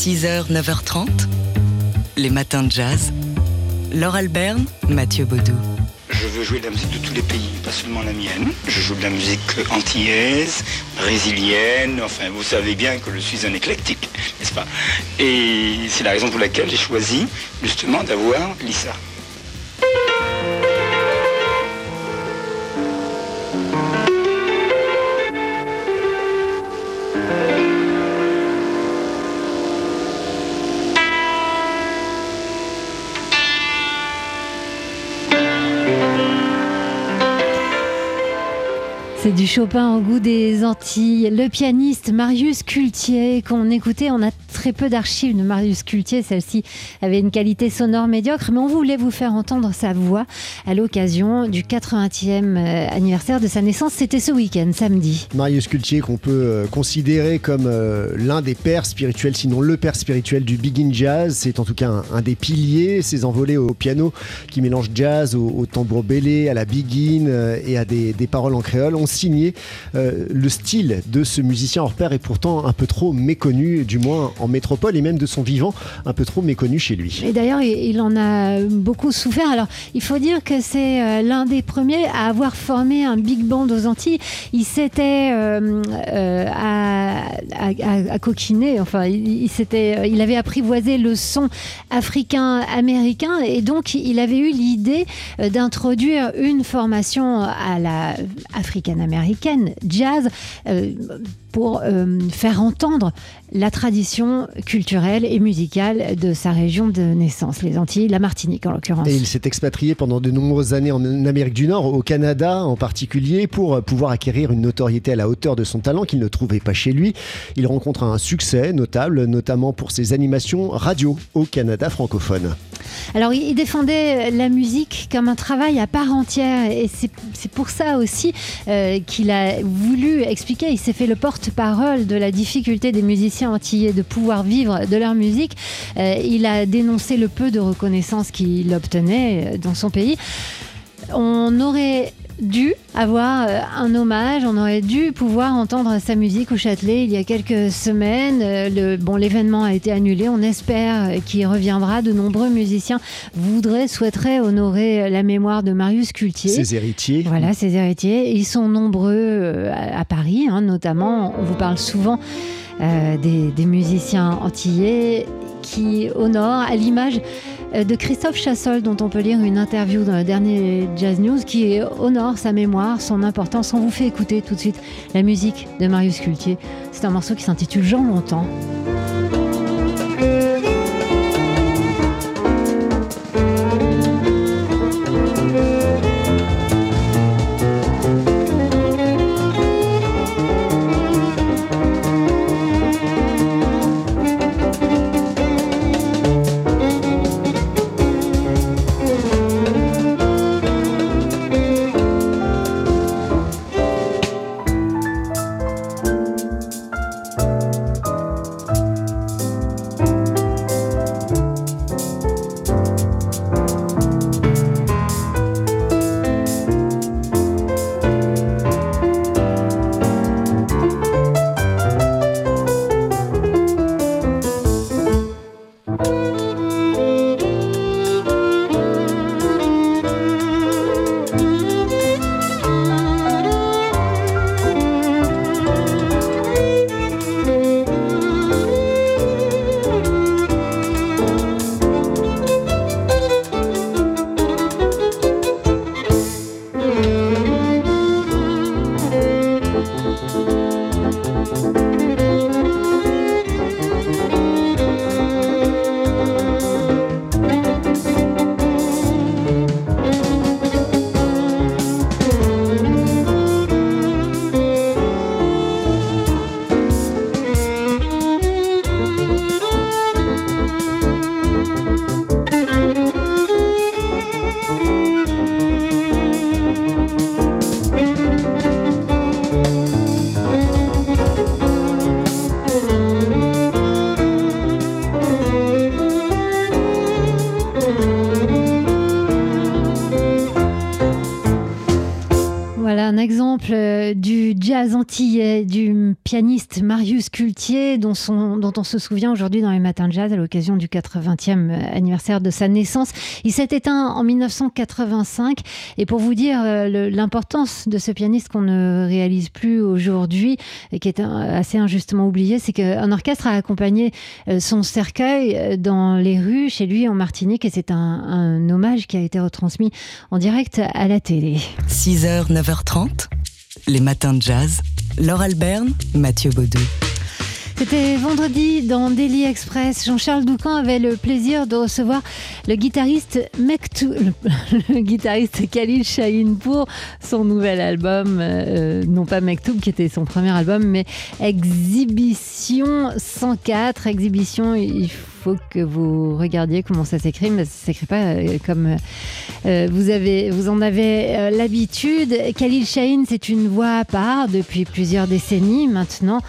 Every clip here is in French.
6h, 9h30, les matins de jazz. Laure Alberne, Mathieu Baudou. Je veux jouer de la musique de tous les pays, pas seulement la mienne. Je joue de la musique antillaise, brésilienne, enfin vous savez bien que je suis un éclectique, n'est-ce pas? Et c'est la raison pour laquelle j'ai choisi justement d'avoir Lisa. C'est du Chopin au goût des Antilles. Le pianiste Marius Cultier qu'on écoutait, on a très peu d'archives de Marius Cultier. Celle-ci avait une qualité sonore médiocre, mais on voulait vous faire entendre sa voix à l'occasion du 80e euh, anniversaire de sa naissance. C'était ce week-end, samedi. Marius Cultier qu'on peut euh, considérer comme euh, l'un des pères spirituels, sinon le père spirituel du Big in Jazz. C'est en tout cas un, des piliers. Ses envolées au piano qui mélangent jazz au, tambour bélé, à la Big In et à des paroles en créole signé. Euh, le style de ce musicien hors pair est pourtant un peu trop méconnu, du moins en métropole et même de son vivant, un peu trop méconnu chez lui. Et d'ailleurs, il en a beaucoup souffert. Alors, il faut dire que c'est euh, l'un des premiers à avoir formé un big band aux Antilles. Il s'était euh, à, à, coquiner, enfin, il, s'était, il avait apprivoisé le son africain-américain et donc il avait eu l'idée d'introduire une formation à la africaine américaine, jazz, euh, pour euh, faire entendre la tradition culturelle et musicale de sa région de naissance, les Antilles, la Martinique en l'occurrence. Et il s'est expatrié pendant de nombreuses années en Amérique du Nord, au Canada en particulier, pour pouvoir acquérir une notoriété à la hauteur de son talent qu'il ne trouvait pas chez lui. Il rencontre un succès notable, notamment pour ses animations radio au Canada francophone. Alors il défendait la musique comme un travail à part entière et c'est pour ça aussi euh, qu'il a voulu expliquer, il s'est fait le porte-parole de la difficulté des musiciens antillais de pouvoir vivre de leur musique. Euh, il a dénoncé le peu de reconnaissance qu'il obtenait dans son pays. On aurait dû avoir euh, un hommage, on aurait dû pouvoir entendre sa musique au Châtelet il y a quelques semaines. Euh, le, bon, l'événement a été annulé, on espère qu'il reviendra. De nombreux musiciens voudraient, souhaiteraient honorer la mémoire de Marius Cultier. Ses héritiers. Voilà, ses héritiers. Ils sont nombreux euh, à, Paris, hein, notamment. On vous parle souvent des, des musiciens antillais qui honorent à l'image de Christophe Chassol, dont on peut lire une interview dans le dernier Jazz News, qui honore sa mémoire, son importance. On vous fait écouter tout de suite la musique de Marius Cultier. C'est un morceau qui s'intitule Jean Longtemps. Euh, du jazz antillais, du pianiste, Marius Cultier, dont, on se souvient aujourd'hui dans les matins de jazz à l'occasion du 80e anniversaire de sa naissance. Il s'est éteint en 1985. Et pour vous dire euh, l'importance de ce pianiste qu'on ne réalise plus aujourd'hui et qui est assez injustement oublié, c'est qu'un orchestre a accompagné euh, son cercueil euh, dans les rues chez lui en Martinique et c'est un, un hommage qui a été retransmis en direct à la télé. 6h, 9h30, les matins de jazz. Laure Alberne, Mathieu Baudou. C'était vendredi dans Daily Express. Jean-Charles Doucan avait le plaisir de recevoir le guitariste Mektou, le, guitariste Khalil Shahin pour son nouvel album, euh, non pas Mektoub qui était son premier album, mais Exhibition 104. Exhibition, il faut que vous regardiez comment ça s'écrit, mais ça s'écrit pas euh, comme euh, vous, avez, vous en avez l'habitude. Khalil Shahin, c'est une voix à part depuis plusieurs décennies maintenant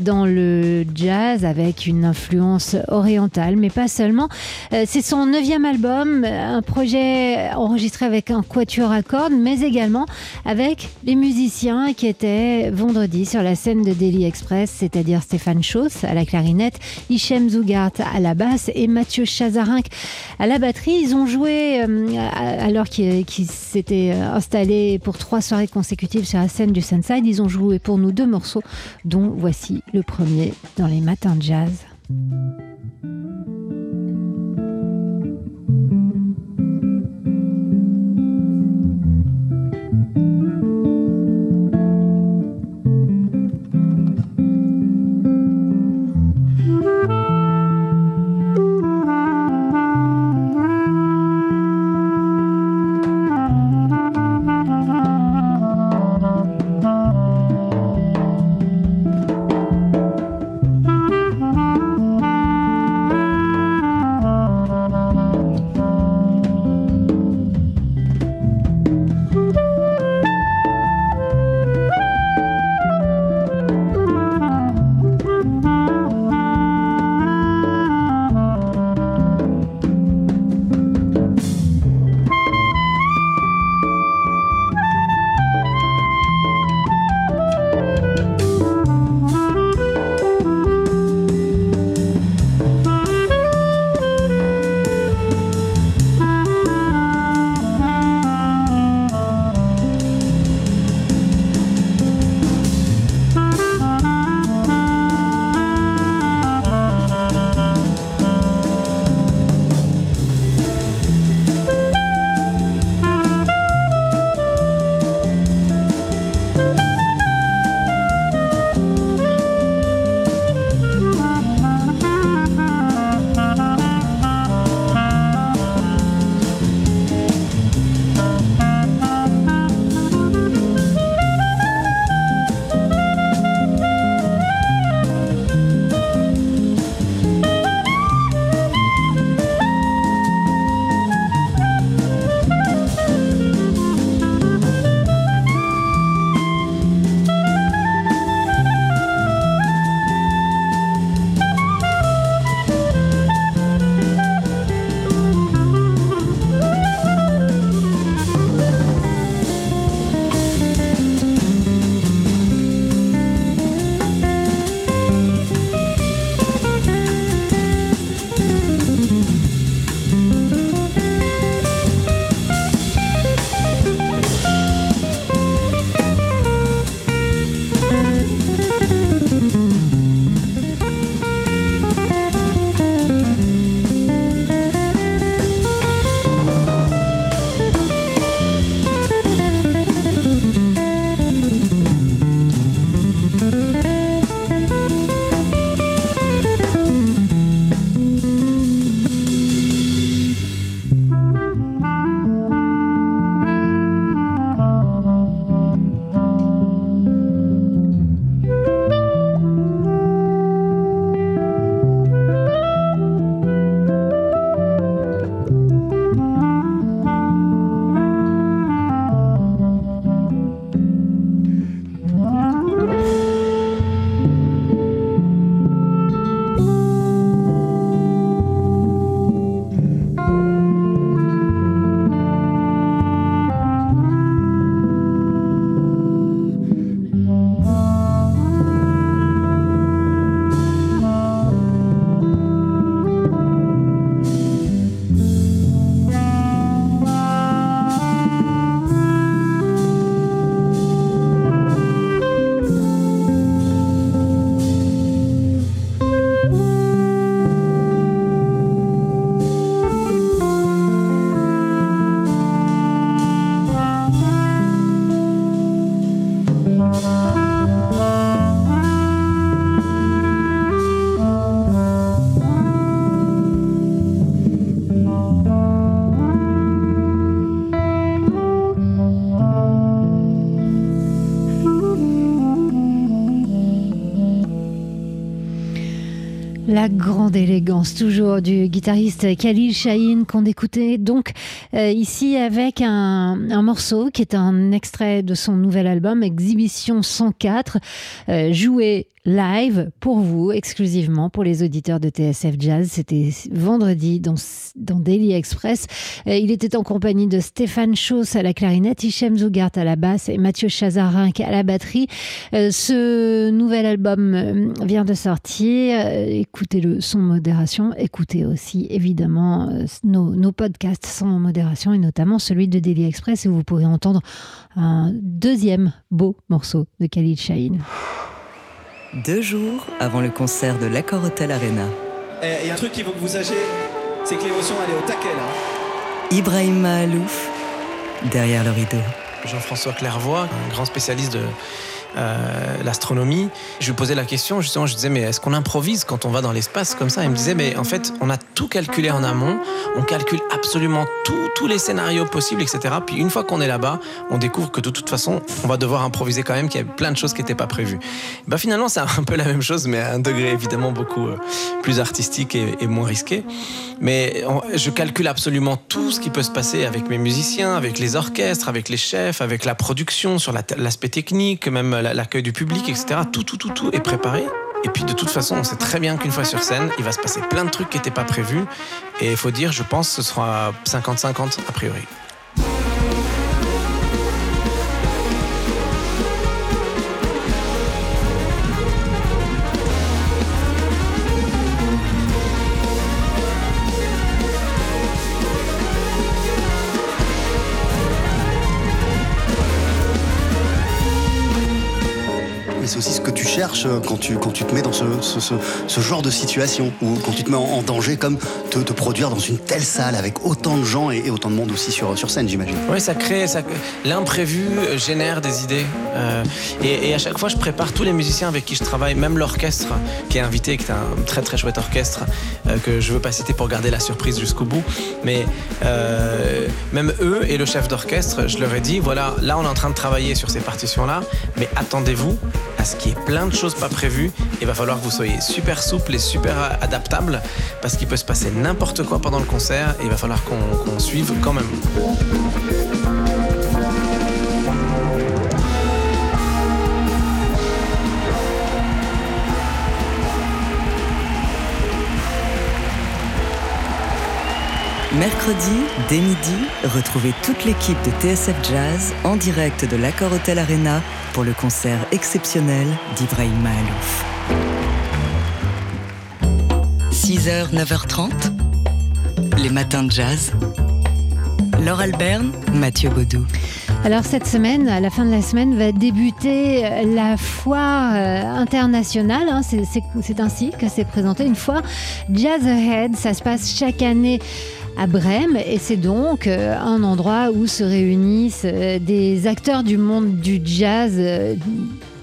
dans le jazz avec une influence orientale, mais pas seulement. Euh, c'est son neuvième album, un projet enregistré avec un quatuor à cordes, mais également avec les musiciens qui étaient vendredi sur la scène de Daily Express, c'est-à-dire Stéphane Chauss à la clarinette, Hichem Zougart à la basse et Mathieu Chazarinck à la batterie. Ils ont joué euh, alors qu'ils s'étaient installés pour trois soirées consécutives sur la scène du Sunside. Ils ont joué pour nous deux morceaux, dont voici le premier dans les matins de jazz. La grande élégance, toujours du guitariste Khalil Shahin, qu'on écoutait donc euh, ici avec un, morceau qui est un extrait de son nouvel album Exhibition 104, euh, joué live pour vous, exclusivement pour les auditeurs de TSF Jazz. C'était vendredi dans, Daily Express. Euh, il était en compagnie de Stéphane Chauss à la clarinette, Hichem Zougart à la basse et Mathieu Chazarin à la batterie. Euh, ce nouvel album euh, vient de sortir. Écoutez-le sans modération. Écoutez aussi évidemment nos, nos podcasts sans modération et notamment celui de Daily Express où vous pourrez entendre un deuxième beau morceau de Khalid Shahin deux jours avant le concert de l'Accor Hotel Arena. Il y a un truc qu'il faut que vous sachiez, c'est que l'émotion elle est au taquet là. Ibrahim Mahalouf, derrière le rideau. Jean-François Clairvoy, un grand spécialiste de euh, l'astronomie. Je lui posais la question, justement, je disais, mais est-ce qu'on improvise quand on va dans l'espace comme ça? Il me disait, mais en fait, on a tout calculé en amont, on calcule absolument tous les scénarios possibles, etc. Puis une fois qu'on est là-bas, on découvre que de toute façon, on va devoir improviser quand même, qu'il y a plein de choses qui n'étaient pas prévues. Bah, finalement, c'est un peu la même chose, mais à un degré évidemment beaucoup euh, plus artistique et, moins risqué. Mais je calcule absolument tout ce qui peut se passer avec mes musiciens, avec les orchestres, avec les chefs, avec la production, sur l'aspect technique, même l'accueil du public, etc. Tout, tout, tout, tout est préparé. Et puis de toute façon, on sait très bien qu'une fois sur scène, il va se passer plein de trucs qui n'étaient pas prévus. Et il faut dire, je pense, ce sera 50-50 a priori. C'est aussi ce que tu cherches quand tu, quand tu te mets dans ce, ce, genre de situation, ou quand tu te mets en, danger, comme te, produire dans une telle salle avec autant de gens et, autant de monde aussi sur, sur scène, j'imagine. Oui, ça crée, ça, l'imprévu génère des idées. Euh, et, à chaque fois, je prépare tous les musiciens avec qui je travaille, même l'orchestre qui est invité, qui est un très très chouette orchestre, euh, que je veux pas citer pour garder la surprise jusqu'au bout. Mais euh, même eux et le chef d'orchestre, je leur ai dit, voilà, là on est en train de travailler sur ces partitions-là, mais attendez-vous à ce qu'il y ait plein de choses pas prévues. Il va falloir que vous soyez super souple et super adaptable parce qu'il peut se passer n'importe quoi pendant le concert et il va falloir qu'on suive quand même. Mercredi, dès midi, retrouvez toute l'équipe de TSF Jazz en direct de l'Accor Hotel Arena pour le concert exceptionnel d'Ibrahim Mahalouf. 6h, 9h30, les matins de jazz. Laure Alberne, Mathieu Baudou. Alors cette semaine, à la fin de la semaine, va débuter la foire euh, internationale. Hein. c'est ainsi que c'est présenté une foire Jazz Ahead. Ça se passe chaque année à Brême. Et c'est donc euh, un endroit où se réunissent euh, des acteurs du monde du jazz euh,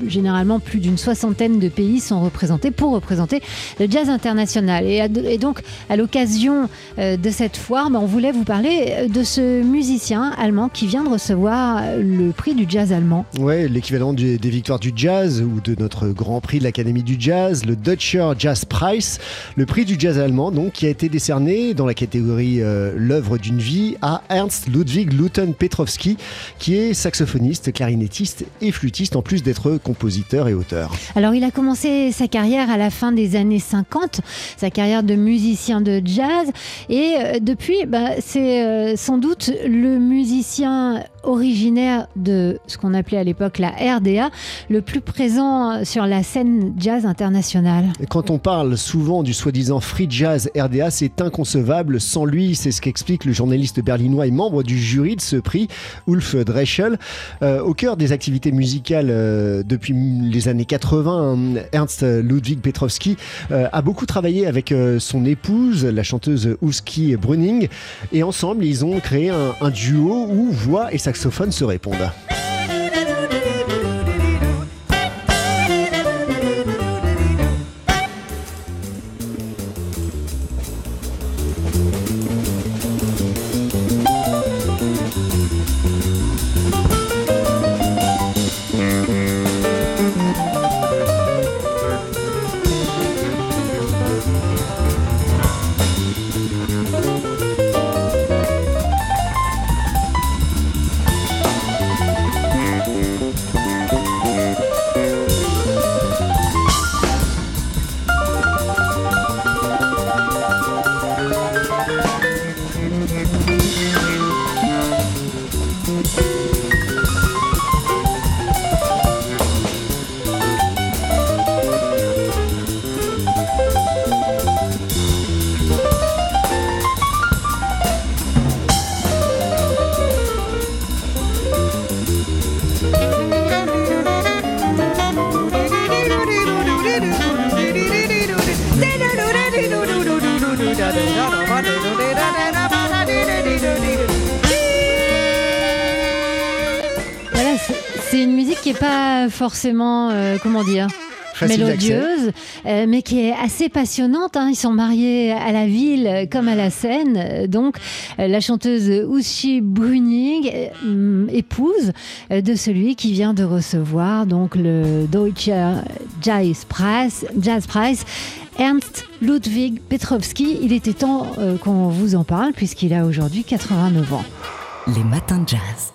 généralement plus d'une soixantaine de pays sont représentés pour représenter le jazz international. Et, donc, à l'occasion de cette foire, ben, on voulait vous parler de ce musicien allemand qui vient de recevoir le prix du jazz allemand. Ouais, l'équivalent des victoires du jazz ou de notre grand prix de l'Académie du jazz, le Deutscher Jazz Prize, le prix du jazz allemand, donc qui a été décerné dans la catégorie euh, l'œuvre d'une vie à Ernst Ludwig Luton Petrovski, qui est saxophoniste, clarinettiste et flûtiste, en plus d'être compositeur et auteur. Alors, il a commencé sa carrière à la fin des années 50, sa carrière de musicien de jazz, et euh, depuis, bah, c'est euh, sans doute le musicien originaire de ce qu'on appelait à l'époque la RDA, le plus présent sur la scène jazz internationale. quand on parle souvent du soi-disant free jazz RDA, c'est inconcevable sans lui. C'est ce qu'explique le journaliste berlinois et membre du jury de ce prix, Ulf Dreschel. Euh, au cœur des activités musicales euh, depuis les années 80, Ernst Ludwig Petrovski euh, a beaucoup travaillé avec son épouse, la chanteuse Uski Brunning, et ensemble ils ont créé un, un duo où voix et sa saxophones se répondent. C'est- une musique qui est pas forcément, euh, comment dire, mélodieuse, euh, mais qui est assez passionnante. hein. Ils sont mariés à la ville comme à la scène. Donc, euh, la chanteuse Uschi Bruning, euh, épouse de celui qui vient de recevoir donc le Deutsche Jazz Prize, Jazz Prize. Ernst Ludwig Petrovski, il était temps euh, qu'on vous en parle puisqu'il a aujourd'hui 89 ans. Les matins de jazz.